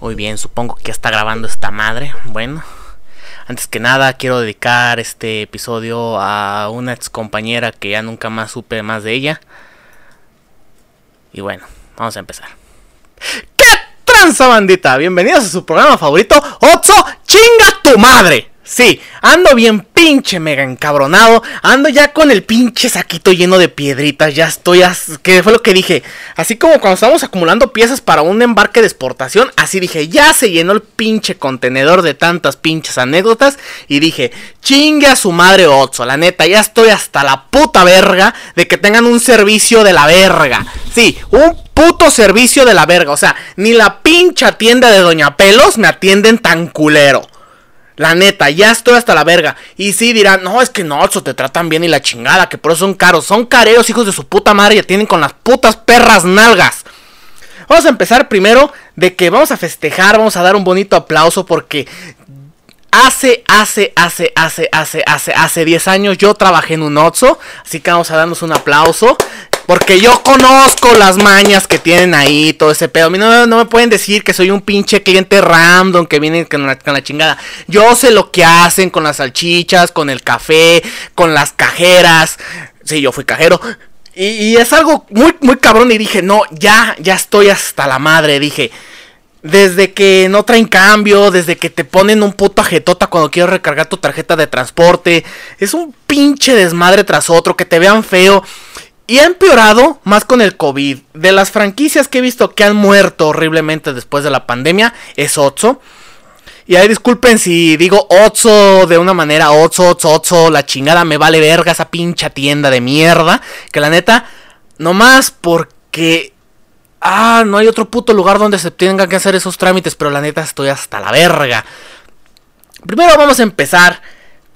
Muy bien, supongo que ya está grabando esta madre. Bueno, antes que nada quiero dedicar este episodio a una ex compañera que ya nunca más supe más de ella. Y bueno, vamos a empezar. ¿Qué tranza bandita? Bienvenidos a su programa favorito, Otso, chinga tu madre. Sí, ando bien pinche mega encabronado. Ando ya con el pinche saquito lleno de piedritas. Ya estoy. ¿Qué fue lo que dije? Así como cuando estábamos acumulando piezas para un embarque de exportación. Así dije, ya se llenó el pinche contenedor de tantas pinches anécdotas. Y dije, chingue a su madre Otso. La neta, ya estoy hasta la puta verga de que tengan un servicio de la verga. Sí, un puto servicio de la verga. O sea, ni la pincha tienda de Doña Pelos me atienden tan culero. La neta, ya estoy hasta la verga. Y sí dirán, no, es que no, eso te tratan bien y la chingada, que por eso son caros. Son careros, hijos de su puta madre, ya tienen con las putas perras nalgas. Vamos a empezar primero de que vamos a festejar, vamos a dar un bonito aplauso porque hace, hace, hace, hace, hace, hace, hace 10 años yo trabajé en un Otso. Así que vamos a darnos un aplauso. Porque yo conozco las mañas que tienen ahí, todo ese pedo. A mí no, me pueden decir que soy un pinche cliente random que viene con la, con la, chingada. Yo sé lo que hacen con las salchichas, con el café, con las cajeras. Sí, yo fui cajero. Y, es algo muy, muy cabrón. Y dije, no, ya, ya estoy hasta la madre. Dije, desde que no traen cambio, desde que te ponen un puto ajetota cuando quieres recargar tu tarjeta de transporte. Es un pinche desmadre tras otro, que te vean feo. Y ha empeorado más con el COVID. De las franquicias que he visto que han muerto horriblemente después de la pandemia, es Otso. Y ahí disculpen si digo Otso de una manera, Otso, Otso, Otso, la chingada me vale verga esa pincha tienda de mierda. Que la neta, nomás porque... Ah, no hay otro puto lugar donde se tengan que hacer esos trámites, pero la neta estoy hasta la verga. Primero vamos a empezar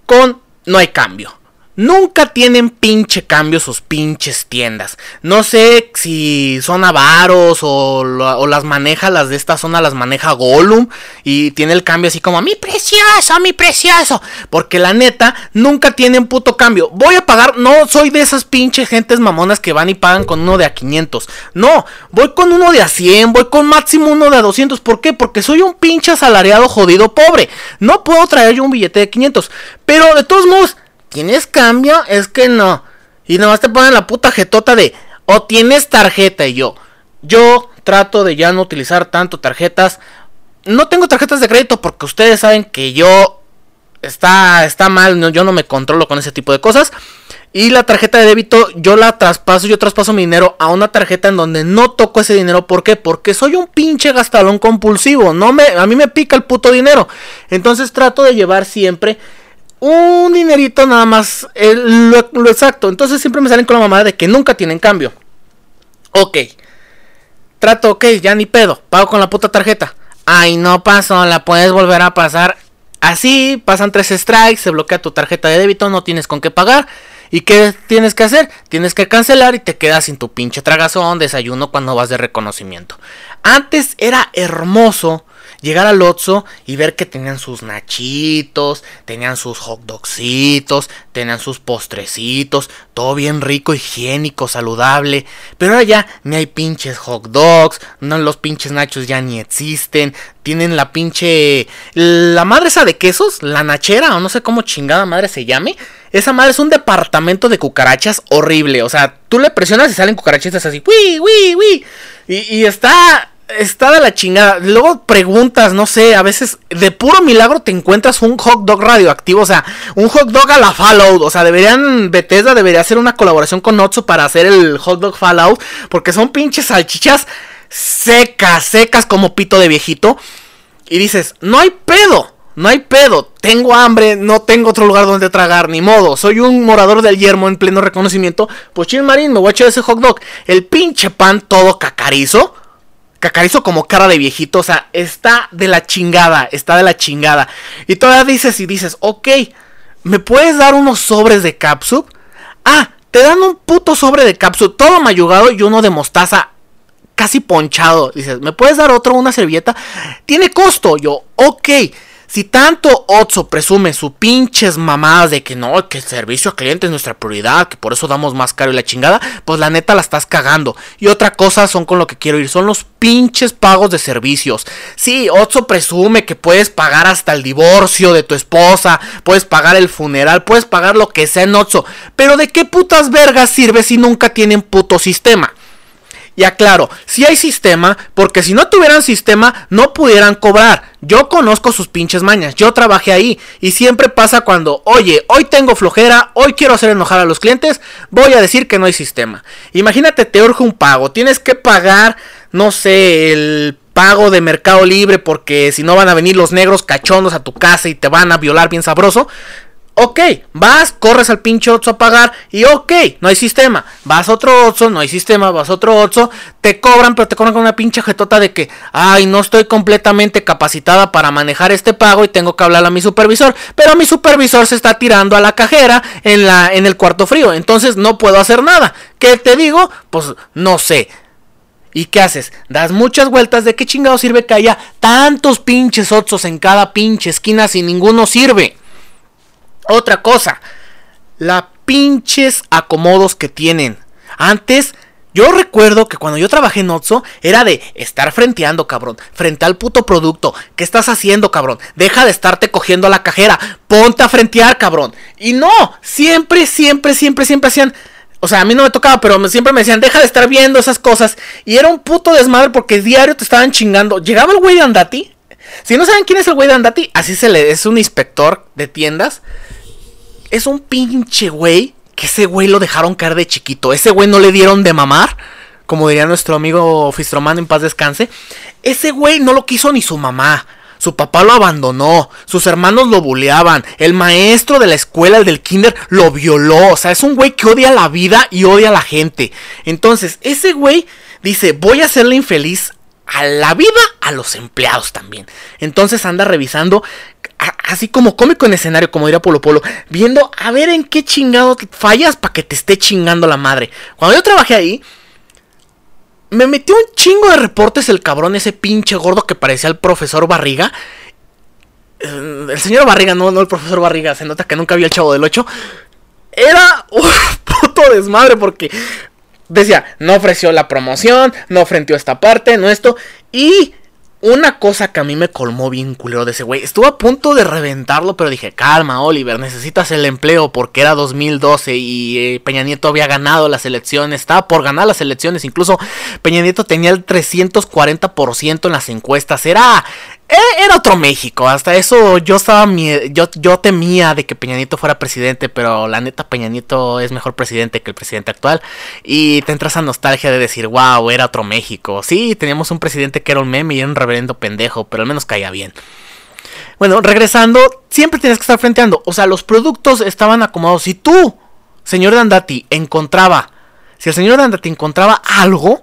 con no hay cambio. Nunca tienen pinche cambio sus pinches tiendas. No sé si son avaros o, las maneja, las de esta zona las maneja Gollum. Y tiene el cambio así como, mi precioso, mi precioso. Porque la neta, nunca tienen puto cambio. Voy a pagar, no soy de esas pinches gentes mamonas que van y pagan con uno de a 500. No, voy con uno de a 100, voy con máximo uno de a 200. ¿Por qué? Porque soy un pinche asalariado jodido pobre. No puedo traer yo un billete de 500. Pero de todos modos ¿Tienes cambio? Es que no. Y nomás te ponen la puta jetota de, o tienes tarjeta. Y yo, yo trato de ya no utilizar tanto tarjetas. No tengo tarjetas de crédito porque ustedes saben que yo está, está mal, yo no me controlo con ese tipo de cosas. Y la tarjeta de débito yo la traspaso, yo traspaso mi dinero a una tarjeta en donde no toco ese dinero. ¿Por qué? Porque soy un pinche gastalón compulsivo. No me, a mí me pica el puto dinero. Entonces trato de llevar siempre un dinerito nada más, lo, exacto. Entonces siempre me salen con la mamada de que nunca tienen cambio. Ok. Trato, ok, ya ni pedo. Pago con la puta tarjeta. Ay, no pasó, la puedes volver a pasar. Así, pasan tres strikes, se bloquea tu tarjeta de débito, no tienes con qué pagar. ¿Y qué tienes que hacer? Tienes que cancelar y te quedas sin tu pinche tragazón, desayuno cuando vas de reconocimiento. Antes era hermoso llegar al Otso y ver que tenían sus nachitos, tenían sus hot dogsitos, tenían sus postrecitos, todo bien rico, higiénico, saludable. Pero ahora ya ni hay pinches hot dogs, no, los pinches nachos ya ni existen. Tienen la pinche. La madre esa de quesos, la nachera, o no sé cómo chingada madre se llame. Esa madre es un departamento de cucarachas horrible. O sea, tú le presionas y salen cucarachitas así. ¡Wii, wii, wii! Y, y está está de la chingada. Luego preguntas, no sé, a veces de puro milagro te encuentras un hot dog radioactivo, o sea, un hot dog a la Fallout. O sea, deberían, Bethesda debería hacer una colaboración con Otso para hacer el hot dog Fallout, porque son pinches salchichas secas, secas como pito de viejito. Y dices, no hay pedo. No hay pedo, tengo hambre, no tengo otro lugar donde tragar, ni modo. Soy un morador del yermo en pleno reconocimiento. Pues chill marín, me voy a echar ese hot dog. El pinche pan todo cacarizo Cacarizo como cara de viejito, o sea, está de la chingada, está de la chingada. Y todavía dices y dices, ok, ¿me puedes dar unos sobres de capsup? Ah, te dan un puto sobre de capsup, todo mayugado y uno de mostaza casi ponchado. Dices, ¿me puedes dar otro, una servilleta? Tiene costo. Yo, ok. Si tanto Otso presume su pinches mamadas de que no, que el servicio al cliente es nuestra prioridad, que por eso damos más caro y la chingada, pues la neta la estás cagando. Y otra cosa son con lo que quiero ir, son los pinches pagos de servicios. Sí, Otso presume que puedes pagar hasta el divorcio de tu esposa, puedes pagar el funeral, puedes pagar lo que sea en Otso. Pero ¿de qué putas vergas sirve si nunca tienen puto sistema? Y aclaro, si hay sistema, porque si no tuvieran sistema, no pudieran cobrar. Yo conozco sus pinches mañas, yo trabajé ahí. Y siempre pasa cuando, oye, hoy tengo flojera, hoy quiero hacer enojar a los clientes, voy a decir que no hay sistema. Imagínate, te urge un pago, tienes que pagar, no sé, el pago de Mercado Libre porque si no van a venir los negros cachondos a tu casa y te van a violar bien sabroso. Ok, vas, corres al pinche Otso a pagar y ok, no hay sistema. Vas a otro Otso, no hay sistema, vas a otro Otso, te cobran, pero te cobran con una pinche jetota de que, ay, no estoy completamente capacitada para manejar este pago y tengo que hablar a mi supervisor. Pero mi supervisor se está tirando a la cajera en, la, en el cuarto frío, entonces no puedo hacer nada. ¿Qué te digo? Pues no sé. ¿Y qué haces? Das muchas vueltas de qué chingado sirve que haya tantos pinches Otsos en cada pinche esquina si ninguno sirve. Otra cosa, la pinches acomodos que tienen. Antes, yo recuerdo que cuando yo trabajé en Otso, era de estar frenteando, cabrón. Frente al puto producto. ¿Qué estás haciendo, cabrón? Deja de estarte cogiendo a la cajera. Ponte a frentear, cabrón. Y no, siempre, siempre, siempre, siempre hacían. O sea, a mí no me tocaba, pero siempre me decían, deja de estar viendo esas cosas. Y era un puto desmadre porque diario te estaban chingando. Llegaba el güey de Andati. Si no saben quién es el güey de Andati, así se le es un inspector de tiendas es un pinche güey que ese güey lo dejaron caer de chiquito. Ese güey no le dieron de mamar, como diría nuestro amigo Fistromano en paz descanse. Ese güey no lo quiso ni su mamá. Su papá lo abandonó, sus hermanos lo buleaban, el maestro de la escuela, el del kinder, lo violó. O sea, es un güey que odia la vida y odia a la gente. Entonces, ese güey dice, voy a hacerle infeliz a la vida, a los empleados también. Entonces anda revisando así como cómico en escenario, como diría Polo Polo, viendo a ver en qué chingado fallas para que te esté chingando la madre. Cuando yo trabajé ahí, me metió un chingo de reportes el cabrón, ese pinche gordo que parecía el profesor Barriga. Eh, el señor Barriga, no, no el profesor Barriga, se nota que nunca había el chavo del 8. Era un puto desmadre porque decía, no ofreció la promoción, no ofreció esta parte, no esto. Y una cosa que a mí me colmó bien culero de ese güey. Estuve a punto de reventarlo, pero dije, calma, Oliver, necesitas el empleo porque era 2012 y eh, Peña Nieto había ganado las elecciones. Estaba por ganar las elecciones. Incluso Peña Nieto tenía el 340% en las encuestas. Era era otro México, hasta eso yo estaba yo, yo temía de que Peña Nieto fuera presidente, pero la neta Peña Nieto es mejor presidente que el presidente actual y te entra esa nostalgia de decir, wow, era otro México. Sí, teníamos un presidente que era un meme y era un reverendo pendejo, pero al menos caía bien. Bueno, regresando, siempre tienes que estar frenteando, o sea, los productos estaban acomodados. Si tú, señor Dandati, encontraba, si el señor Dandati encontraba algo,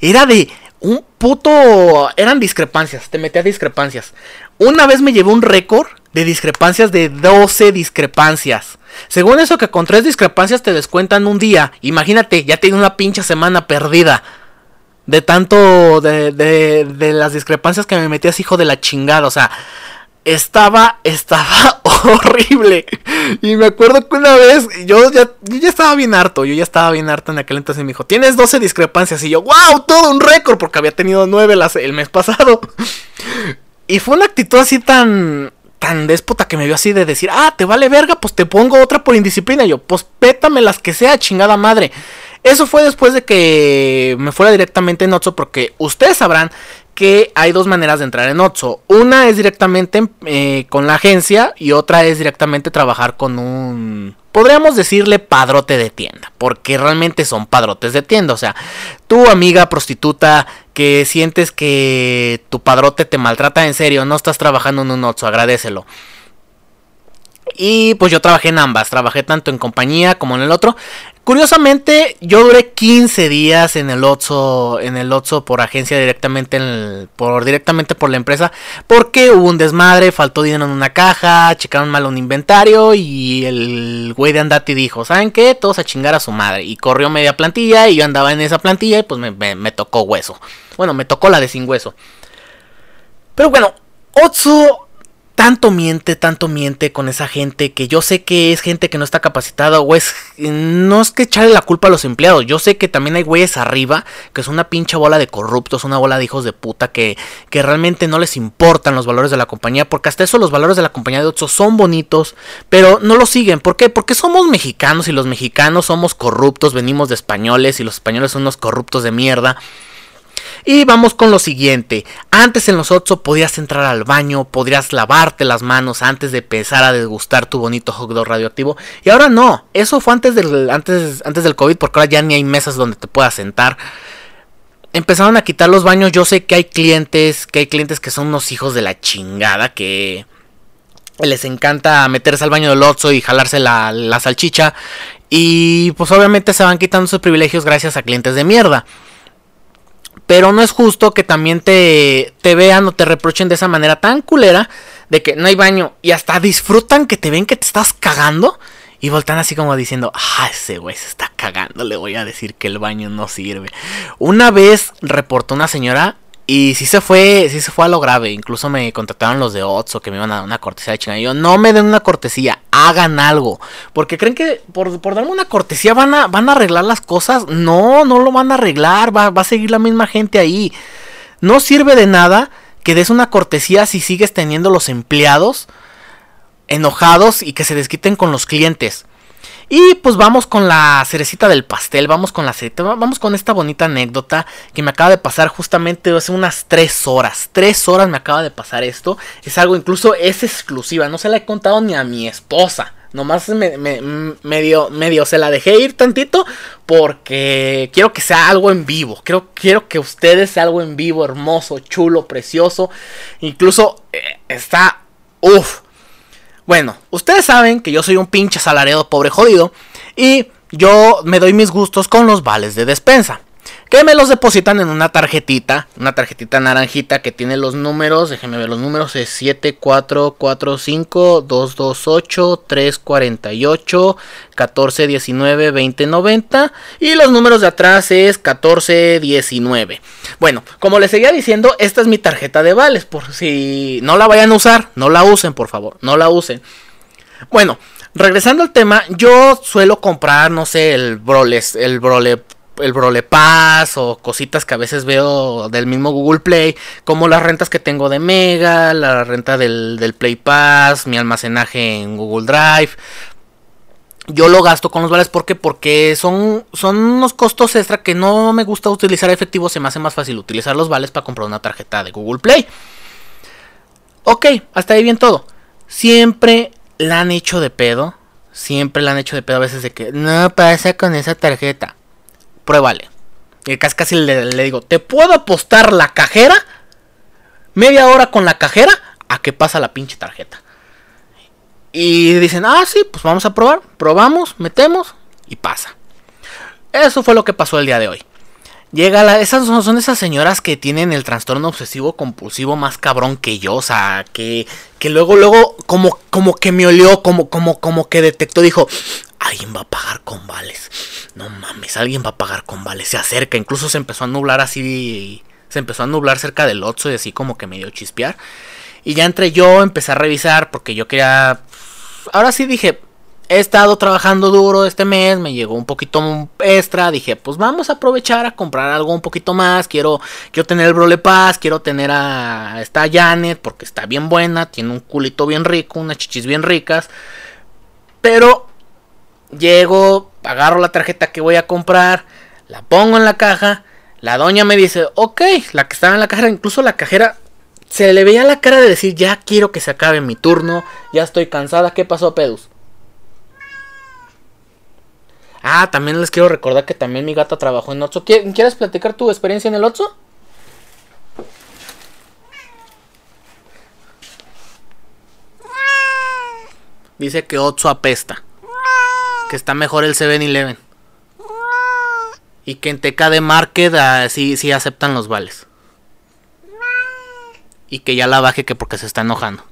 era de un puto... Eran discrepancias, te metía discrepancias. Una vez me llevé un récord de discrepancias de 12 discrepancias. Según eso que con 3 discrepancias te descuentan un día. Imagínate, ya tiene una pinche semana perdida. De tanto de, de, de las discrepancias que me metías, hijo de la chingada. O sea, estaba, estaba horrible. Y me acuerdo que una vez, yo ya, ya estaba bien harto, yo ya estaba bien harto en aquel entonces. Y me dijo, tienes 12 discrepancias. Y yo, wow, todo un récord, porque había tenido 9 el mes pasado. Y fue una actitud así tan, tan déspota que me vio así de decir, ah, te vale verga, pues te pongo otra por indisciplina. Y yo, pues pétame las que sea, chingada madre. Eso fue después de que me fuera directamente en Otso, porque ustedes sabrán que hay dos maneras de entrar en Otso. Una es directamente eh, con la agencia y otra es directamente trabajar con un, podríamos decirle padrote de tienda, porque realmente son padrotes de tienda. O sea, tu amiga prostituta que sientes que tu padrote te maltrata en serio, no estás trabajando en un Otso, agradecelo. Y pues yo trabajé en ambas, trabajé tanto en compañía como en el otro. Curiosamente, yo duré 15 días en el Otso, en el por agencia directamente, por, directamente por la empresa, porque hubo un desmadre, faltó dinero en una caja, checaron mal un inventario y el güey de Andati dijo, ¿saben qué? Todos a chingar a su madre. Y corrió media plantilla y yo andaba en esa plantilla y pues me, me tocó hueso. Bueno, me tocó la de sin hueso. Pero bueno, Otso tanto miente, tanto miente con esa gente que yo sé que es gente que no está capacitada o es... No es que echarle la culpa a los empleados, yo sé que también hay güeyes arriba que es una pinche bola de corruptos, una bola de hijos de puta que, que realmente no les importan los valores de la compañía, porque hasta eso los valores de la compañía de Otso son bonitos, pero no lo siguen. ¿Por qué? Porque somos mexicanos y los mexicanos somos corruptos, venimos de españoles y los españoles son unos corruptos de mierda. Y vamos con lo siguiente. Antes en los Otso podías entrar al baño, podrías lavarte las manos antes de empezar a degustar tu bonito hot dog radioactivo. Y ahora no. Eso fue antes del, antes, antes del COVID porque ahora ya ni hay mesas donde te puedas sentar. Empezaron a quitar los baños. Yo sé que hay clientes, que hay clientes que son unos hijos de la chingada, que les encanta meterse al baño del Otso y jalarse la, la salchicha. Y pues obviamente se van quitando sus privilegios gracias a clientes de mierda. Pero no es justo que también te, te vean o te reprochen de esa manera tan culera de que no hay baño y hasta disfrutan que te ven que te estás cagando y voltan así como diciendo, ah, ese güey se está cagando, le voy a decir que el baño no sirve. Una vez reportó una señora y sí se fue, sí se fue a lo grave. Incluso me contactaron los de Otso que me iban a dar una cortesía de chingada. Y yo, no me den una cortesía, hagan algo. Porque creen que por, darme una cortesía van a, van a arreglar las cosas. No, no lo van a arreglar. Va, va a seguir la misma gente ahí. No sirve de nada que des una cortesía si sigues teniendo los empleados enojados y que se desquiten con los clientes. Y pues vamos con la cerecita del pastel, vamos con la cerecita, vamos con esta bonita anécdota que me acaba de pasar justamente hace unas 3 horas. 3 horas me acaba de pasar esto. Es algo incluso, es exclusiva, no se la he contado ni a mi esposa. Nomás me, medio, medio se la dejé ir tantito porque quiero que sea algo en vivo. Quiero, quiero que ustedes sea algo en vivo, hermoso, chulo, precioso. Incluso eh, está... Uff bueno, ustedes saben que yo soy un pinche salareado pobre jodido y yo me doy mis gustos con los vales de despensa. Que me los depositan en una tarjetita, una tarjetita naranjita que tiene los números, déjenme ver los números, es 7445 228 348 1419 2090 y los números de atrás es 1419. Bueno, como les seguía diciendo, esta es mi tarjeta de vales, por si no la vayan a usar, no la usen, por favor, no la usen. Bueno, regresando al tema, yo suelo comprar, no sé, el Broles, el Brole el Brole Pass o cositas que a veces veo del mismo Google Play, como las rentas que tengo de Mega, la renta del, Play Pass, mi almacenaje en Google Drive. Yo lo gasto con los vales porque porque son, son unos costos extra que no me gusta utilizar efectivo, se me hace más fácil utilizar los vales para comprar una tarjeta de Google Play. Ok, hasta ahí bien todo. Siempre la han hecho de pedo. Siempre la han hecho de pedo a veces de que no pasa con esa tarjeta pruébale. Y casi, casi le, digo, ¿te puedo apostar la cajera? Media hora con la cajera a que pasa la pinche tarjeta. Y dicen, ah, sí, pues vamos a probar. Probamos, metemos y pasa. Eso fue lo que pasó el día de hoy. Llega la, esas son, esas señoras que tienen el trastorno obsesivo compulsivo más cabrón que yo, o sea, que, que luego, luego, como, como que me olió, como, como, como que detectó, dijo, alguien va a pagar con vales. No mames, alguien va a pagar con vales. Se acerca, incluso se empezó a nublar así, se empezó a nublar cerca del Otso y así como que medio chispear. Y ya entre yo, empecé a revisar porque yo quería, ahora sí dije, he estado trabajando duro este mes, me llegó un poquito extra, dije, pues vamos a aprovechar a comprar algo un poquito más, quiero, quiero tener el Brole Paz, quiero tener a esta Janet, porque está bien buena, tiene un culito bien rico, unas chichis bien ricas, pero llego, agarro la tarjeta que voy a comprar, la pongo en la caja, la doña me dice, ok, la que estaba en la caja, incluso la cajera se le veía la cara de decir, ya quiero que se acabe mi turno, ya estoy cansada, ¿qué pasó, Pedus? Ah, también les quiero recordar que también mi gata trabajó en Otso. ¿Quieres platicar tu experiencia en el Otso? Dice que Otso apesta. Que está mejor el 7-Eleven. Y que en TK de Market ah, sí, sí aceptan los vales. Y que ya la baje que porque se está enojando.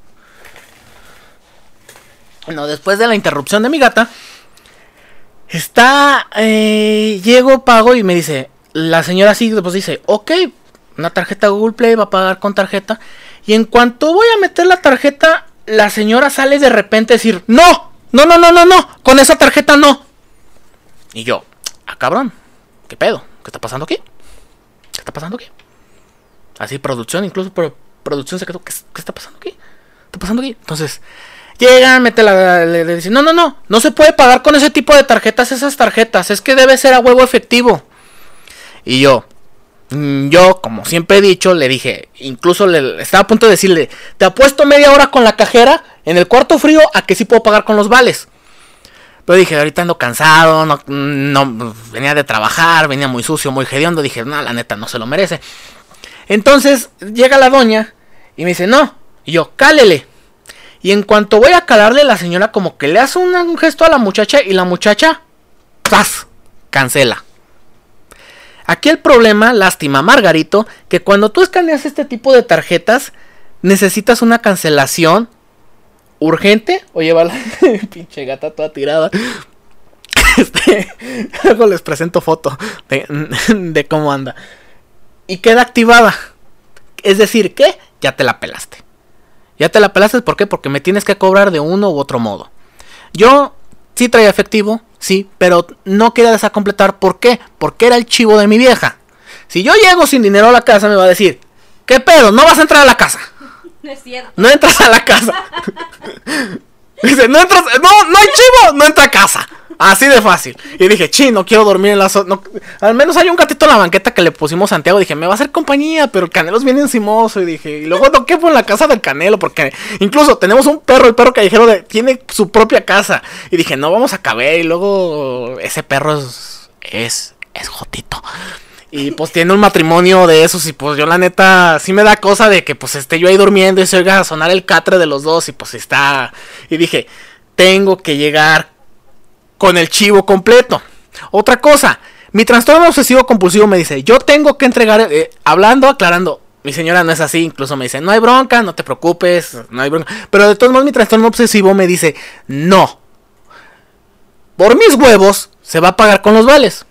Bueno, después de la interrupción de mi gata, Está, eh, llego, pago y me dice, la señora así, pues dice, ok, una tarjeta Google Play va a pagar con tarjeta. Y en cuanto voy a meter la tarjeta, la señora sale de repente a decir, no, no, no, no, no, no, con esa tarjeta no. Y yo, ah, cabrón, ¿qué pedo? ¿Qué está pasando aquí? ¿Qué está pasando aquí? Así, producción, incluso pero producción se quedó, ¿qué, ¿qué está pasando aquí? ¿Qué está pasando aquí? Entonces, llegan, mete la, le, le dicen, no, no, no, no se puede pagar con ese tipo de tarjetas, esas tarjetas, es que debe ser a huevo efectivo. Y yo, yo, como siempre he dicho, le dije, incluso le estaba a punto de decirle, te apuesto media hora con la cajera en el cuarto frío a que sí puedo pagar con los vales. Pero dije, ahorita ando cansado, no, no venía de trabajar, venía muy sucio, muy hediondo. Dije, no, la neta no se lo merece. Entonces llega la doña y me dice, no. Y yo, cálele. Y en cuanto voy a calarle, la señora como que le hace un, un gesto a la muchacha y la muchacha, ¡paz! Cancela. Aquí el problema, lástima, Margarito, que cuando tú escaneas este tipo de tarjetas, necesitas una cancelación urgente o llevarla. Pinche gata toda tirada. Este, luego les presento foto de, de, cómo anda. Y queda activada. Es decir, que ya te la pelaste. Ya te la pelaste, ¿por qué? Porque me tienes que cobrar de uno u otro modo. Yo sí traía efectivo, sí, pero no quería desacompletar. ¿Por qué? Porque era el chivo de mi vieja. Si yo llego sin dinero a la casa, me va a decir, ¿qué pedo? No vas a entrar a la casa. No es cierto. No entras a la casa. Dice, no entras, no, no hay chivo, no entra a casa. Así de fácil. Y dije, chi, no quiero dormir en la zona. al menos hay un gatito en la banqueta que le pusimos Santiago. Dije, me va a hacer compañía, pero el Canelo es bien encimoso. Y dije, y luego no quepo en la casa del Canelo, porque incluso tenemos un perro, el perro callejero de, tiene su propia casa. Y dije, no vamos a caber. Y luego ese perro es, es, es jotito. Y pues tiene un matrimonio de esos y pues yo la neta sí me da cosa de que pues esté yo ahí durmiendo y se oiga sonar el catre de los dos y pues está... Y dije, tengo que llegar con el chivo completo. Otra cosa, mi trastorno obsesivo compulsivo me dice, yo tengo que entregar, eh, hablando, aclarando, mi señora no es así, incluso me dice, no hay bronca, no te preocupes, no hay bronca. Pero de todos modos mi trastorno obsesivo me dice, no. Por mis huevos se va a pagar con los vales.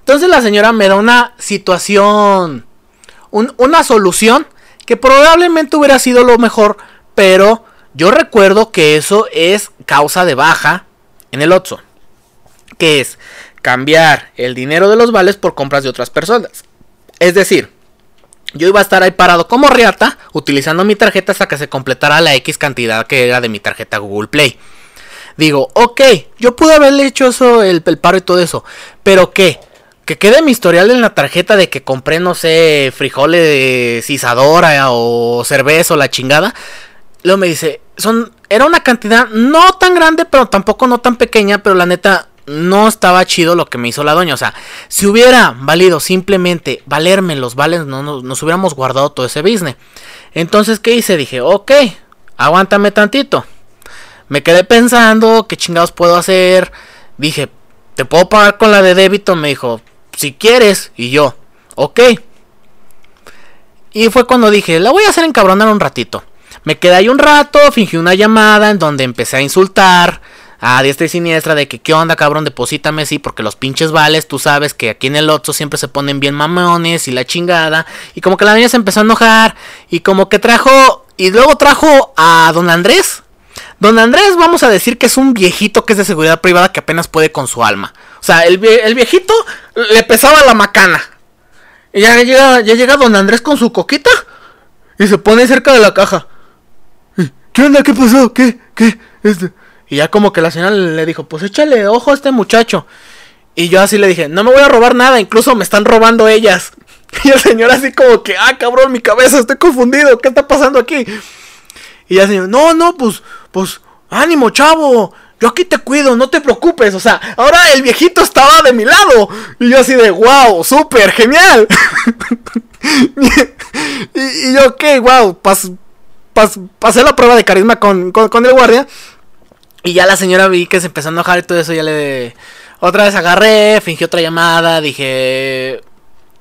Entonces la señora me da una situación, un, una solución que probablemente hubiera sido lo mejor, pero yo recuerdo que eso es causa de baja en el Otso. Que es cambiar el dinero de los vales por compras de otras personas. Es decir, yo iba a estar ahí parado como riata, utilizando mi tarjeta hasta que se completara la X cantidad que era de mi tarjeta Google Play. Digo, ok, yo pude haberle hecho eso, el, paro y todo eso, pero ¿qué? que quede mi historial en la tarjeta de que compré, no sé, frijoles de cisadora o cerveza o la chingada. Luego me dice, son, era una cantidad no tan grande, pero tampoco no tan pequeña, pero la neta no estaba chido lo que me hizo la doña. O sea, si hubiera valido simplemente valerme los vales, no, no nos hubiéramos guardado todo ese business. Entonces, ¿qué hice? Dije, ok, aguántame tantito. Me quedé pensando, ¿qué chingados puedo hacer? Dije, ¿te puedo pagar con la de débito? Me dijo, si quieres. Y yo, ok. Y fue cuando dije, la voy a hacer encabronar un ratito. Me quedé ahí un rato, fingí una llamada en donde empecé a insultar a diestra y siniestra de que qué onda cabrón, deposítame sí, porque los pinches vales, tú sabes que aquí en el Otso siempre se ponen bien mamones y la chingada. Y como que la niña se empezó a enojar y como que trajo, y luego trajo a don Andrés. Don Andrés vamos a decir que es un viejito que es de seguridad privada que apenas puede con su alma. O sea, el, viejito le pesaba la macana. Y ya llega, ya llega don Andrés con su coquita y se pone cerca de la caja. ¿Qué onda? ¿Qué pasó? ¿Qué? ¿Qué? Este. Y ya como que la señora le dijo, pues échale ojo a este muchacho. Y yo así le dije, no me voy a robar nada, incluso me están robando ellas. Y el señor así como que, ah, cabrón, mi cabeza, estoy confundido, ¿qué está pasando aquí? Y ya señor, no, no, pues, pues, ánimo, chavo, yo aquí te cuido, no te preocupes. O sea, ahora el viejito estaba de mi lado. Y yo así de, wow, súper, genial. y, yo, ok, wow, pasé la prueba de carisma con, con, el guardia. Y ya la señora vi que se empezó a enojar y todo eso. Ya le... Otra vez agarré, fingí otra llamada, dije...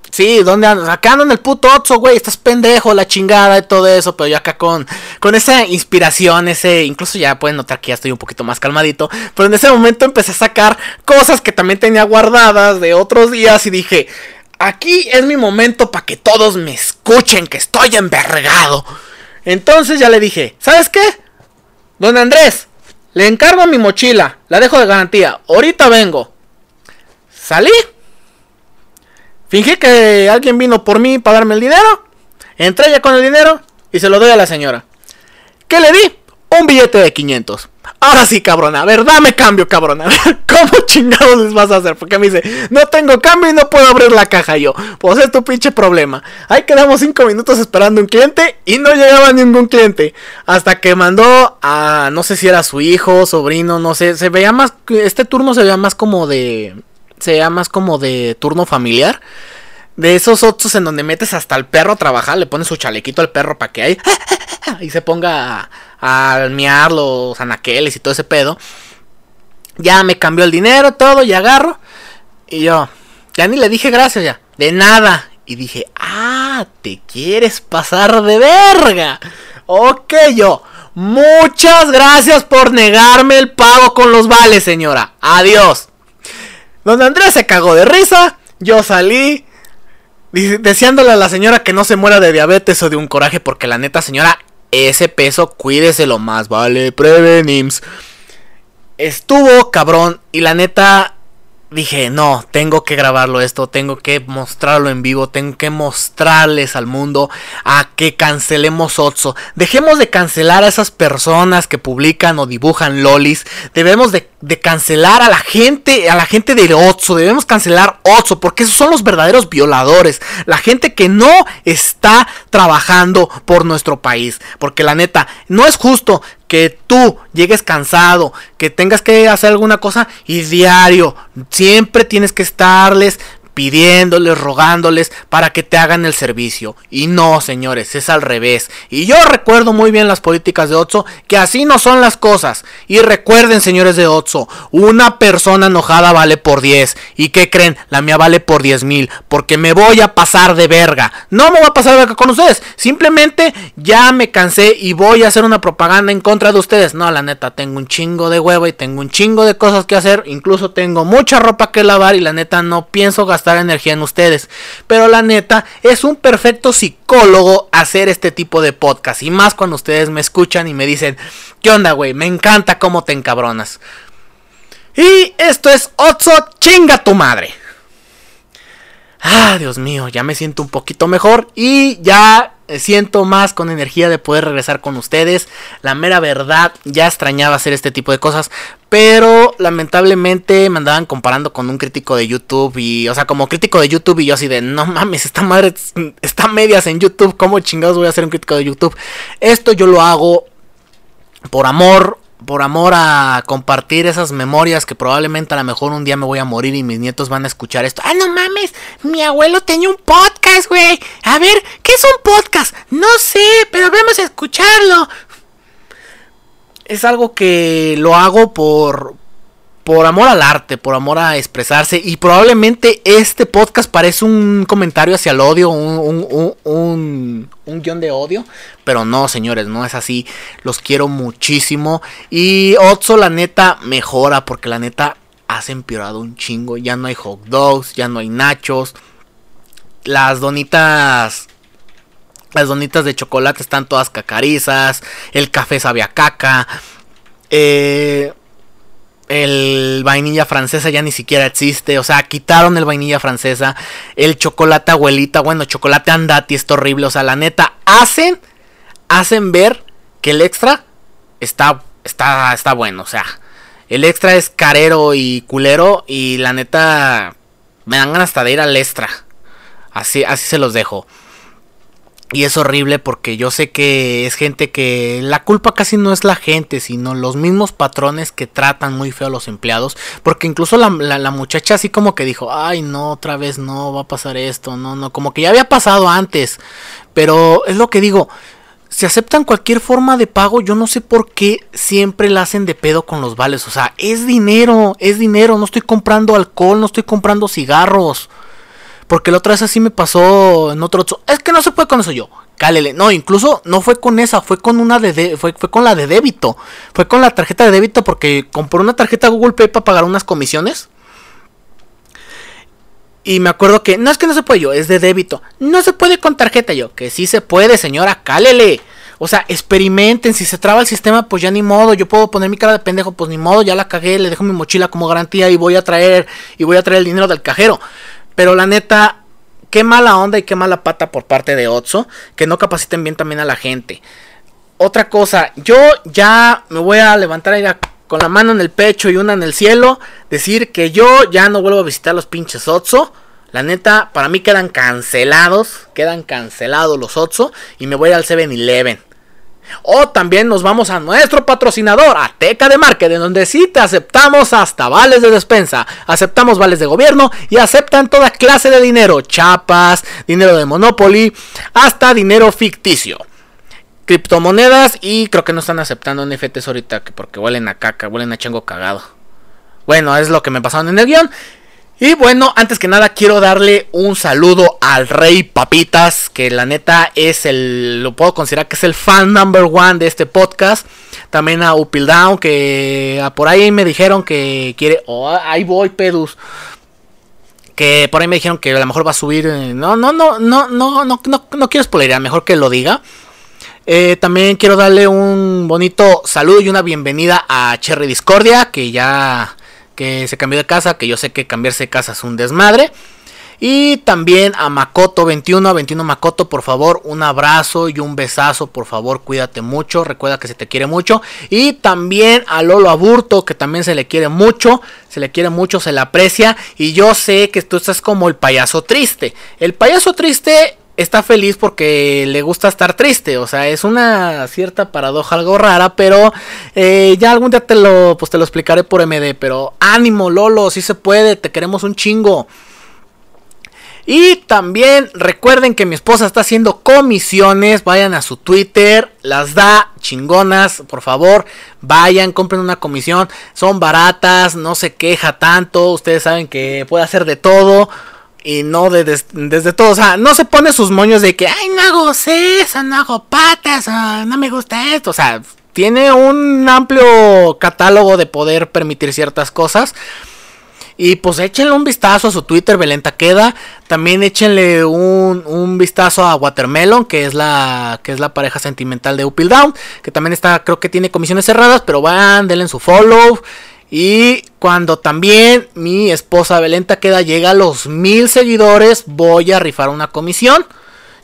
Sí, ¿dónde andas? Acá ando en el puto Otso, güey. Estás pendejo, la chingada y todo eso. Pero yo acá con, con esa inspiración, ese. Incluso ya pueden notar que ya estoy un poquito más calmadito. Pero en ese momento empecé a sacar cosas que también tenía guardadas de otros días. Y dije: Aquí es mi momento para que todos me escuchen que estoy envergado. Entonces ya le dije: ¿Sabes qué? Don Andrés, le encargo mi mochila, la dejo de garantía, ahorita vengo. Salí. Fingí que alguien vino por mí para darme el dinero. Entré ya con el dinero y se lo doy a la señora. ¿Qué le di? Un billete de 500. Ahora sí, cabrona. A ver, dame cambio, cabrona. ¿Cómo chingados les vas a hacer? Porque me dice, no tengo cambio y no puedo abrir la caja yo. Pues es tu pinche problema. Ahí quedamos cinco minutos esperando un cliente y no llegaba ningún cliente. Hasta que mandó a, no sé si era su hijo, sobrino, no sé. Se veía más, este turno se veía más como de, se veía más como de turno familiar. De esos otros en donde metes hasta el perro a trabajar, le pones su chalequito al perro para que ahí y se ponga a, a miar los anaqueles y todo ese pedo. Ya me cambió el dinero, todo, y agarro. Y yo, ya ni le dije gracias ya. De nada. Y dije, ah, te quieres pasar de verga. Ok, yo. Muchas gracias por negarme el pago con los vales, señora. Adiós. Don Andrés se cagó de risa. Yo salí deseándole a la señora que no se muera de diabetes o de un coraje, porque la neta, señora, ese peso, cuídese lo más, vale, prevenims. Estuvo cabrón y la neta, dije, no, tengo que grabarlo esto, tengo que mostrarlo en vivo, tengo que mostrarles al mundo a que cancelemos Otso. Dejemos de cancelar a esas personas que publican o dibujan lolis. Debemos de, cancelar a la gente, a la gente de Otso. Debemos cancelar Otso porque esos son los verdaderos violadores. La gente que no está trabajando por nuestro país. Porque la neta, no es justo que tú llegues cansado, que tengas que hacer alguna cosa y diario, siempre tienes que estarles pidiéndoles, rogándoles para que te hagan el servicio. Y no, señores, es al revés. Y yo recuerdo muy bien las políticas de Otso, que así no son las cosas. Y recuerden, señores de Otso, una persona enojada vale por 10. ¿Y qué creen? La mía vale por 10 mil. Porque me voy a pasar de verga. No me voy a pasar de verga con ustedes. Simplemente ya me cansé y voy a hacer una propaganda en contra de ustedes. No, la neta, tengo un chingo de huevo y tengo un chingo de cosas que hacer. Incluso tengo mucha ropa que lavar y la neta no pienso gastar energía en ustedes. Pero la neta, es un perfecto psicólogo hacer este tipo de podcast. Y más cuando ustedes me escuchan y me dicen, ¿qué onda, güey? Me encanta cómo te encabronas. Y esto es Otso, chinga tu madre. Ah, Dios mío, ya me siento un poquito mejor y ya siento más con energía de poder regresar con ustedes. La mera verdad, ya extrañaba hacer este tipo de cosas, pero lamentablemente me andaban comparando con un crítico de YouTube y, o sea, como crítico de YouTube y yo así de, no mames, esta madre está medias en YouTube, ¿cómo chingados voy a ser un crítico de YouTube? Esto yo lo hago por amor, por amor a compartir esas memorias que probablemente a lo mejor un día me voy a morir y mis nietos van a escuchar esto. Ah, no mames, mi abuelo tenía un podcast, güey. A ver, ¿qué es un podcast? No sé, pero vamos a escucharlo. Es algo que lo hago por, por amor al arte, por amor a expresarse. Y probablemente este podcast parece un comentario hacia el odio, un, un, un, guion de odio. Pero no, señores, no es así. Los quiero muchísimo. Y Otso, la neta, mejora porque la neta has empeorado un chingo. Ya no hay hot dogs, ya no hay nachos. Las donitas las donitas de chocolate están todas cacarizas. El café sabe a caca. Eh, el vainilla francesa ya ni siquiera existe. O sea, quitaron el vainilla francesa. El chocolate abuelita. Bueno, chocolate andati es horrible. O sea, la neta, hacen. Hacen ver que el extra está. Está. Está bueno. O sea. El extra es carero y culero. Y la neta. Me dan ganas hasta de ir al extra. Así, así se los dejo. Y es horrible porque yo sé que es gente que la culpa casi no es la gente, sino los mismos patrones que tratan muy feo a los empleados. Porque incluso la, muchacha así como que dijo, ay no, otra vez no, va a pasar esto, no, no, como que ya había pasado antes. Pero es lo que digo, si aceptan cualquier forma de pago, yo no sé por qué siempre la hacen de pedo con los vales. O sea, es dinero, es dinero, no estoy comprando alcohol, no estoy comprando cigarros. Porque la otra vez así me pasó en otro. Es que no se puede con eso yo. Cálele. No, incluso no fue con esa, fue con una de, fue, fue con la de débito. Fue con la tarjeta de débito porque compré una tarjeta Google Pay para pagar unas comisiones. Y me acuerdo que, no es que no se puede yo, es de débito. No se puede con tarjeta yo, que sí se puede, señora, cálele. O sea, experimenten. Si se traba el sistema, pues ya ni modo. Yo puedo poner mi cara de pendejo, pues ni modo. Ya la cagué, le dejo mi mochila como garantía y voy a traer y voy a traer el dinero del cajero. Pero la neta, qué mala onda y qué mala pata por parte de Otso que no capaciten bien también a la gente. Otra cosa, yo ya me voy a levantar ahí con la mano en el pecho y una en el cielo, decir que yo ya no vuelvo a visitar los pinches Otso. La neta, para mí quedan cancelados, quedan cancelados los Otso y me voy al 7-Eleven. O también nos vamos a nuestro patrocinador, Ateca de Market, donde sí te aceptamos hasta vales de despensa, aceptamos vales de gobierno y aceptan toda clase de dinero, chapas, dinero de Monopoly, hasta dinero ficticio. Criptomonedas y creo que no están aceptando NFTs ahorita porque huelen a caca, huelen a chango cagado. Bueno, es lo que me pasaron en el guion. Y bueno, antes que nada quiero darle un saludo al Rey Papitas, que la neta es el, lo puedo considerar que es el fan number one de este podcast. También a Upildown, que ah, por ahí me dijeron que quiere... Oh, ahí voy, Pedus. Que por ahí me dijeron que a lo mejor va a subir... Eh, no, no, no, no, no, no, no, no quiero spoilería, mejor que lo diga. Eh, también quiero darle un bonito saludo y una bienvenida a Cherry Discordia, que ya que se cambió de casa, que yo sé que cambiarse de casa es un desmadre. Y también a Makoto21, a 21 Makoto, por favor, un abrazo y un besazo, por favor, cuídate mucho, recuerda que se te quiere mucho. Y también a Lolo Aburto, que también se le quiere mucho, se le quiere mucho, se le aprecia. Y yo sé que tú estás como el payaso triste. El payaso triste está feliz porque le gusta estar triste. O sea, es una cierta paradoja algo rara, pero eh, ya algún día te lo, pues te lo explicaré por MD. Pero ánimo, Lolo, si se puede, te queremos un chingo. Y también recuerden que mi esposa está haciendo comisiones. Vayan a su Twitter. Las da chingonas. Por favor, vayan, compren una comisión. Son baratas. No se queja tanto. Ustedes saben que puede hacer de todo y no de, desde todo. O sea, no se pone sus moños de que, ay, no hago eso, no hago patas, no me gusta esto. O sea, tiene un amplio catálogo de poder permitir ciertas cosas. Y pues échenle un vistazo a su Twitter, Belenta Queda. También échenle un, un, vistazo a Watermelon, que es la que es la pareja sentimental de Upil Down. Que también está, creo que tiene comisiones cerradas, pero van, denle su follow. Y cuando también mi esposa Belenta queda llega a los mil seguidores, voy a rifar una comisión.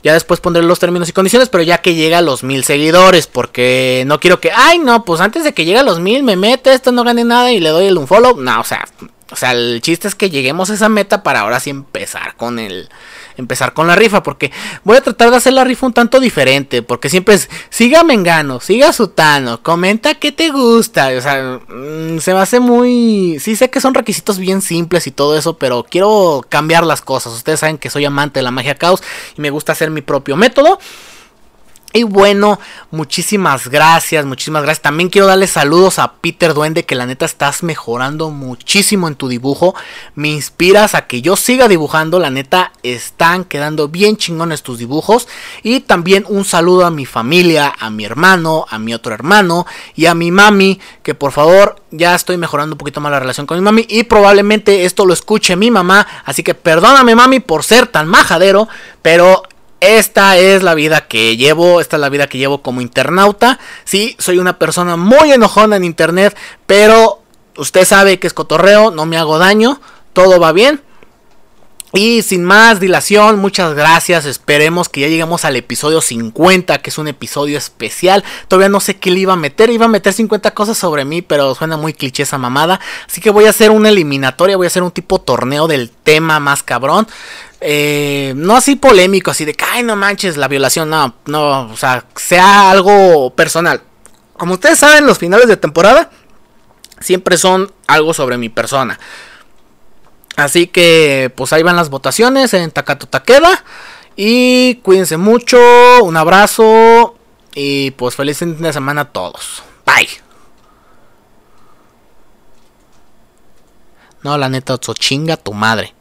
Ya después pondré los términos y condiciones, pero ya que llega a los mil seguidores, porque no quiero que, ay no, pues antes de que llegue a los mil me mete esto, no gane nada y le doy el un follow. No, o sea, o sea, el chiste es que lleguemos a esa meta para ahora sí empezar con el, empezar con la rifa, porque voy a tratar de hacer la rifa un tanto diferente, porque siempre es, siga Mengano, siga Sutano, comenta qué te gusta, o sea, mm, se me hace muy, sí sé que son requisitos bien simples y todo eso, pero quiero cambiar las cosas, ustedes saben que soy amante de la magia caos y me gusta hacer mi propio método. Y bueno, muchísimas gracias, muchísimas gracias. También quiero darle saludos a Peter Duende, que la neta estás mejorando muchísimo en tu dibujo. Me inspiras a que yo siga dibujando, la neta están quedando bien chingones tus dibujos. Y también un saludo a mi familia, a mi hermano, a mi otro hermano y a mi mami, que por favor ya estoy mejorando un poquito más la relación con mi mami. Y probablemente esto lo escuche mi mamá, así que perdóname mami por ser tan majadero, pero esta es la vida que llevo, esta es la vida que llevo como internauta. Sí, soy una persona muy enojona en internet, pero usted sabe que es cotorreo, no me hago daño, todo va bien. Y sin más dilación, muchas gracias. Esperemos que ya lleguemos al episodio 50, que es un episodio especial. Todavía no sé qué le iba a meter. Iba a meter 50 cosas sobre mí, pero suena muy cliché esa mamada. Así que voy a hacer una eliminatoria, voy a hacer un tipo torneo del tema más cabrón. Eh, no así polémico, así de que, ay, no manches, la violación, no, no, o sea, sea algo personal. Como ustedes saben, los finales de temporada siempre son algo sobre mi persona. Así que pues ahí van las votaciones en Takato Takeda. Y cuídense mucho. Un abrazo. Y pues feliz fin de semana a todos. Bye. No, la neta, chinga tu madre.